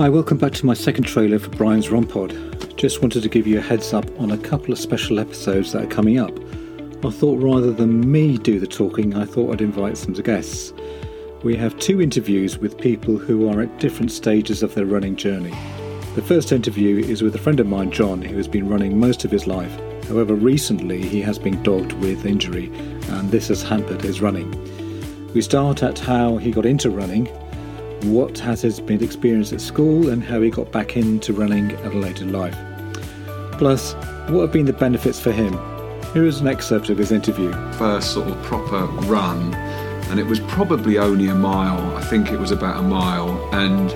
Hi, welcome back to my second trailer for Brian's Run Pod. Just wanted to give you a heads up on a couple of special episodes that are coming up. I thought rather than me do the talking, I thought I'd invite some guests. We have two interviews with people who are at different stages of their running journey. The first interview is with a friend of mine, Jon, who has been running most of his life. However, recently he has been dogged with injury, and this has hampered his running. We start at how he got into running, what has his been experience at school, and how he got back into running at a later life. Plus, what have been the benefits for him? Here is an excerpt of his interview. First sort of proper run, and it was probably only a mile. I think it was about a mile, and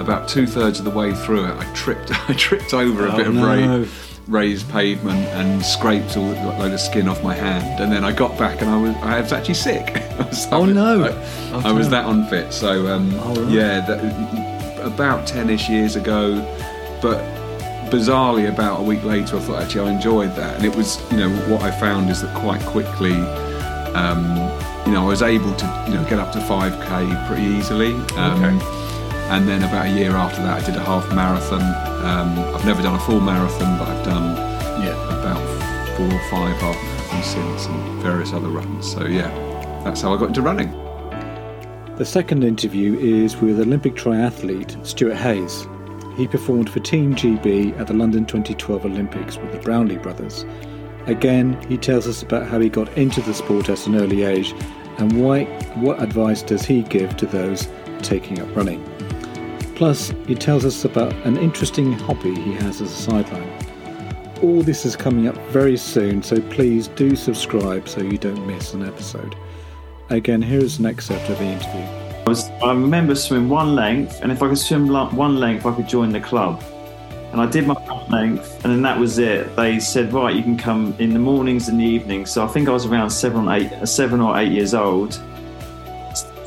about two thirds of the way through it, I tripped. I tripped over a Oh, bit of no. ra- raised pavement and scraped all a load of skin off my hand. And then I got back, and I was I was actually sick. I was- Oh, no. I, Oh, I was that unfit. So um, Oh, right. yeah, that, about ten-ish years ago, but. Bizarrely, about a week later, I thought actually I enjoyed that, and it was, you know, what I found is that quite quickly, um, you know, I was able to, you know, get up to 5k pretty easily. Um, And then about a year after that, I did a half marathon. Um, I've never done a full marathon, but I've done Yeah. about four or five half marathons since, and various other runs. So yeah, that's how I got into running. The second interview is with Olympic triathlete Stuart Hayes. He performed for Team GB at the London 2012 Olympics with the Brownlee brothers. Again, he tells us about how he got into the sport at an early age and why, what advice does he give to those taking up running. Plus, he tells us about an interesting hobby he has as a sideline. All this is coming up very soon, so please do subscribe so you don't miss an episode. Again, here is an excerpt of the interview. I, was, I remember swimming one length, and if I could swim one length, I could join the club. And I did my one length, and then that was it. They said, right, you can come in the mornings and the evenings. So I think I was around seven or eight, seven or eight years old,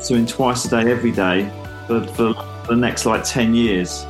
swimming twice a day, every day, for, for the next like ten years.